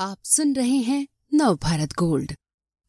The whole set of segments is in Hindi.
आप सुन रहे हैं नव भारत गोल्ड।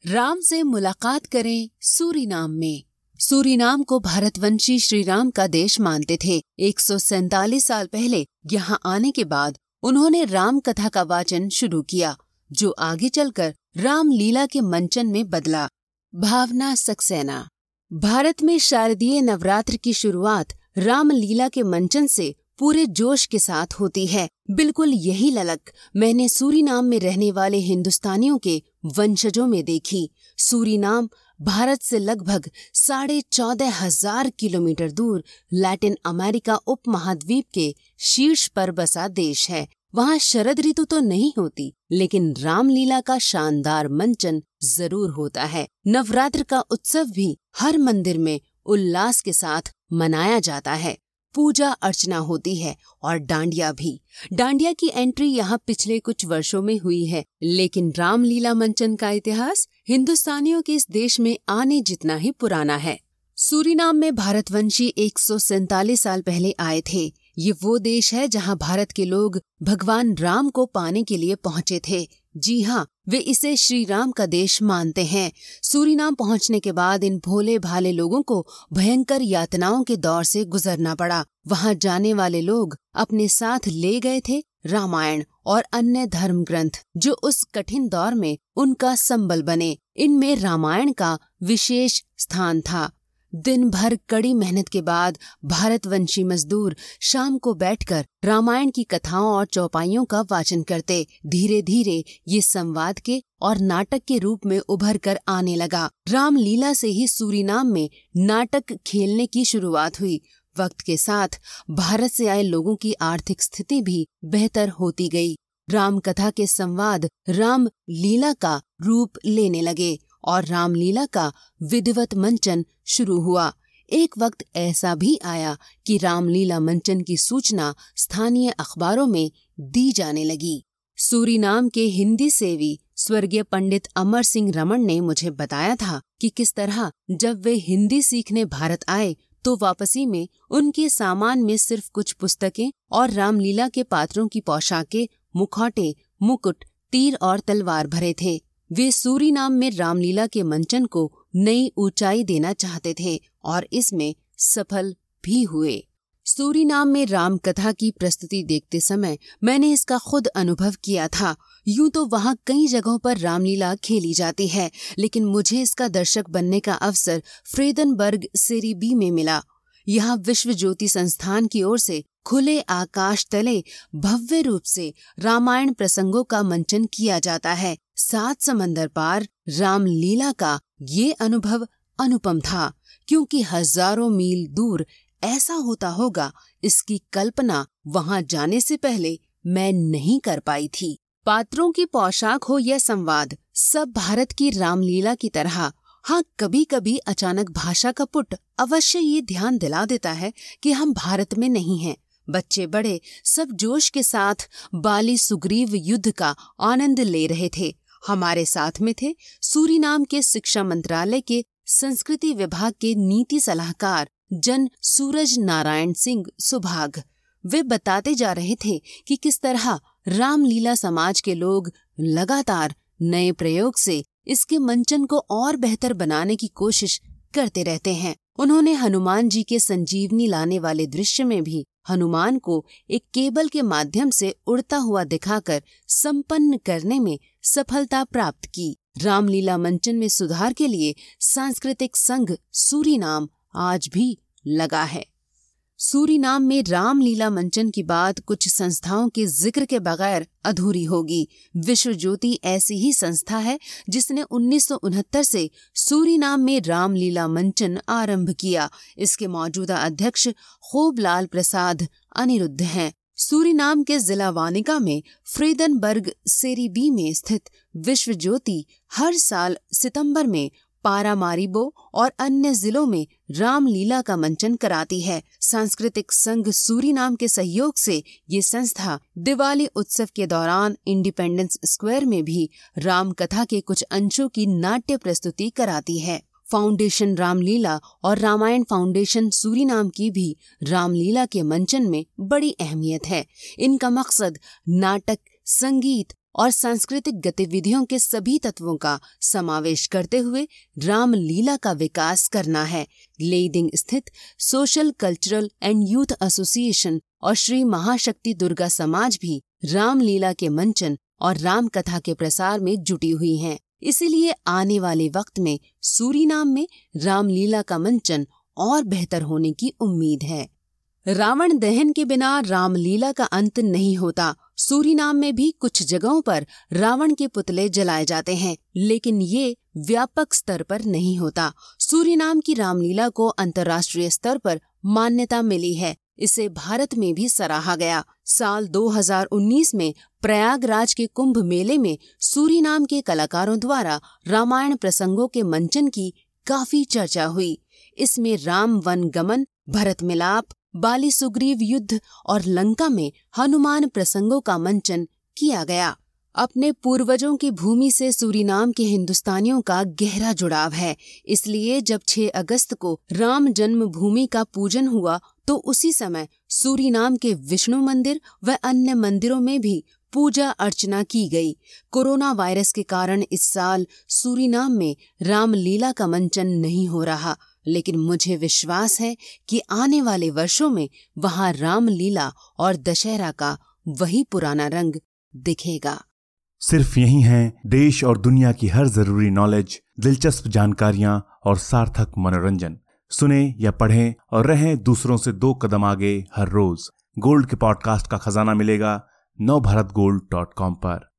राम से मुलाकात करें सूरीनाम में। सूरीनाम को भारतवंशी श्री राम का देश मानते थे। एक साल पहले यहाँ आने के बाद उन्होंने राम कथा का वाचन शुरू किया, जो आगे चलकर राम लीला के मंचन में बदला। भावना सक्सेना। भारत में शारदीय नवरात्र की शुरुआत राम लीला के मंचन से पूरे जोश के साथ होती है। बिल्कुल यही ललक मैंने सूरीनाम में रहने वाले हिंदुस्तानियों के वंशजों में देखी। सूरीनाम भारत से लगभग साढ़े चौदह हज़ार किलोमीटर दूर लैटिन अमेरिका उपमहाद्वीप के शीर्ष पर बसा देश है। वहाँ शरद ऋतु तो नहीं होती, लेकिन रामलीला का शानदार मंचन ज़रूर होता है। नवरात्र का उत्सव भी हर मंदिर में उल्लास के साथ मनाया जाता है। पूजा अर्चना होती है और डांडिया भी। डांडिया की एंट्री यहाँ पिछले कुछ वर्षों में हुई है, लेकिन रामलीला मंचन का इतिहास हिंदुस्तानियों के इस देश में आने जितना ही पुराना है। सूरीनाम में भारतवंशी एक साल पहले आए थे। ये वो देश है जहाँ भारत के लोग भगवान राम को पाने के लिए पहुँचे थे। जी हाँ वे इसे श्री राम का देश मानते हैं। सूरीनाम पहुँचने के बाद इन भोले भाले लोगों को भयंकर यातनाओं के दौर से गुजरना पड़ा। वहाँ जाने वाले लोग अपने साथ ले गए थे रामायण और अन्य धर्म ग्रंथ जो उस कठिन दौर में उनका संबल बने। इनमें रामायण का विशेष स्थान था। दिन भर कड़ी मेहनत के बाद भारतवंशी मजदूर शाम को बैठकर रामायण की कथाओं और चौपाइयों का वाचन करते। धीरे धीरे ये संवाद के और नाटक के रूप में उभर कर आने लगा। रामलीला से ही सूरीनाम में नाटक खेलने की शुरुआत हुई। वक्त के साथ भारत से आए लोगों की आर्थिक स्थिति भी बेहतर होती गई। राम कथा के संवाद राम लीला का रूप लेने लगे। और रामलीला का विधिवत मंचन शुरू हुआ। एक वक्त ऐसा भी आया कि रामलीला मंचन की सूचना स्थानीय अखबारों में दी जाने लगी। सूरीनाम के हिंदी सेवी स्वर्गीय पंडित अमर सिंह रमन ने मुझे बताया था कि किस तरह जब वे हिंदी सीखने भारत आए तो वापसी में उनके सामान में सिर्फ़ कुछ पुस्तकें और रामलीला के पात्रों की पोशाकें, मुखौटे, मुकुट, तीर और तलवार भरे थे। वे सूरी नाम में रामलीला के मंचन को नई ऊंचाई देना चाहते थे और इसमें सफल भी हुए। सूरी नाम में राम कथा की प्रस्तुति देखते समय मैंने इसका खुद अनुभव किया था। यूँ तो वहाँ कई जगहों पर रामलीला खेली जाती है, लेकिन मुझे इसका दर्शक बनने का अवसर फ्रेदनबर्ग सेरीबी में मिला। यहाँ विश्व ज्योति संस्थान की ओर से खुले आकाश तले भव्य रूप से रामायण प्रसंगों का मंचन किया जाता है। सात समंदर पार रामलीला का ये अनुभव अनुपम था, क्योंकि हज़ारों मील दूर ऐसा होता होगा, इसकी कल्पना वहाँ जाने से पहले मैं नहीं कर पाई थी। पात्रों की पोशाक हो या संवाद, सब भारत की रामलीला की तरह। हाँ कभी कभी अचानक भाषा का पुट अवश्य ये ध्यान दिला देता है कि हम भारत में नहीं हैं। बच्चे बड़े, सब जोश के साथ बाली सुग्रीव युद्ध का आनंद ले रहे थे। हमारे साथ में थे सूरी नाम के शिक्षा मंत्रालय के संस्कृति विभाग के नीति सलाहकार जन सूरज नारायण सिंह सुभाग। वे बताते जा रहे थे कि किस तरह रामलीला समाज के लोग लगातार नए प्रयोग से इसके मंचन को और बेहतर बनाने की कोशिश करते रहते हैं। उन्होंने हनुमान जी के संजीवनी लाने वाले दृश्य में भी हनुमान को एक केबल के माध्यम से उड़ता हुआ दिखाकर संपन्न करने में सफलता प्राप्त की। रामलीला मंचन में सुधार के लिए सांस्कृतिक संघ सूरी नाम आज भी लगा है। सूरीनाम में रामलीला मंचन की बात कुछ संस्थाओं के ज़िक्र के बगैर अधूरी होगी। विश्व ज्योति ऐसी ही संस्था है जिसने उन्नीस सौ उनहत्तर से सूरीनाम में रामलीला मंचन आरंभ किया। इसके मौजूदा अध्यक्ष खूबलाल प्रसाद अनिरुद्ध हैं। सूरीनाम के जिला वानिका में फ्रीदनबर्ग सेरीबी में स्थित विश्व ज्योति हर साल सितंबर में पारामारिबो और अन्य जिलों में रामलीला का मंचन कराती है। सांस्कृतिक संघ सूरी नाम के सहयोग से ये संस्था दिवाली उत्सव के दौरान इंडिपेंडेंस स्क्वायर में भी राम कथा के कुछ अंशों की नाट्य प्रस्तुति कराती है। फाउंडेशन रामलीला और रामायण फाउंडेशन सूरी नाम की भी रामलीला के मंचन में बड़ी अहमियत है। इनका मकसद नाटक, संगीत और सांस्कृतिक गतिविधियों के सभी तत्वों का समावेश करते हुए रामलीला का विकास करना है लेडिंग स्थित social cultural and youth association और श्री महाशक्ति दुर्गा समाज भी रामलीला के मंचन और राम कथा के प्रसार में जुटी हुई हैं। इसीलिए आने वाले वक्त में सूरीनाम में रामलीला का मंचन और बेहतर होने की उम्मीद है रावण दहन के बिना रामलीला का अंत नहीं होता। सूरीनाम में भी कुछ जगहों पर रावण के पुतले जलाए जाते हैं, लेकिन ये व्यापक स्तर पर नहीं होता। सूरीनाम की रामलीला को अंतर्राष्ट्रीय स्तर पर मान्यता मिली है। इसे भारत में भी सराहा गया। साल 2019 में प्रयागराज के कुंभ मेले में सूरीनाम के कलाकारों द्वारा रामायण प्रसंगों के मंचन की काफ़ी चर्चा हुई। इसमें राम वन गमन, भरत मिलाप बाली सुग्रीव युद्ध और लंका में हनुमान प्रसंगों का मंचन किया गया। अपने पूर्वजों की भूमि से सूरीनाम के हिंदुस्तानियों का गहरा जुड़ाव है। इसलिए जब 6 अगस्त को राम जन्म भूमि का पूजन हुआ तो उसी समय सूरीनाम के विष्णु मंदिर व अन्य मंदिरों में भी पूजा अर्चना की गई। कोरोना वायरस के कारण इस साल सूरीनाम में रामलीला का मंचन नहीं हो रहा। लेकिन मुझे विश्वास है कि आने वाले वर्षों में वहाँ रामलीला और दशहरा का वही पुराना रंग दिखेगा। सिर्फ़ यही है, देश और दुनिया की हर ज़रूरी नॉलेज दिलचस्प जानकारियाँ और सार्थक मनोरंजन। सुने या पढ़ें और रहें दूसरों से दो कदम आगे हर रोज। गोल्ड के पॉडकास्ट का खजाना मिलेगा नव भारत गोल्ड डॉट कॉम पर।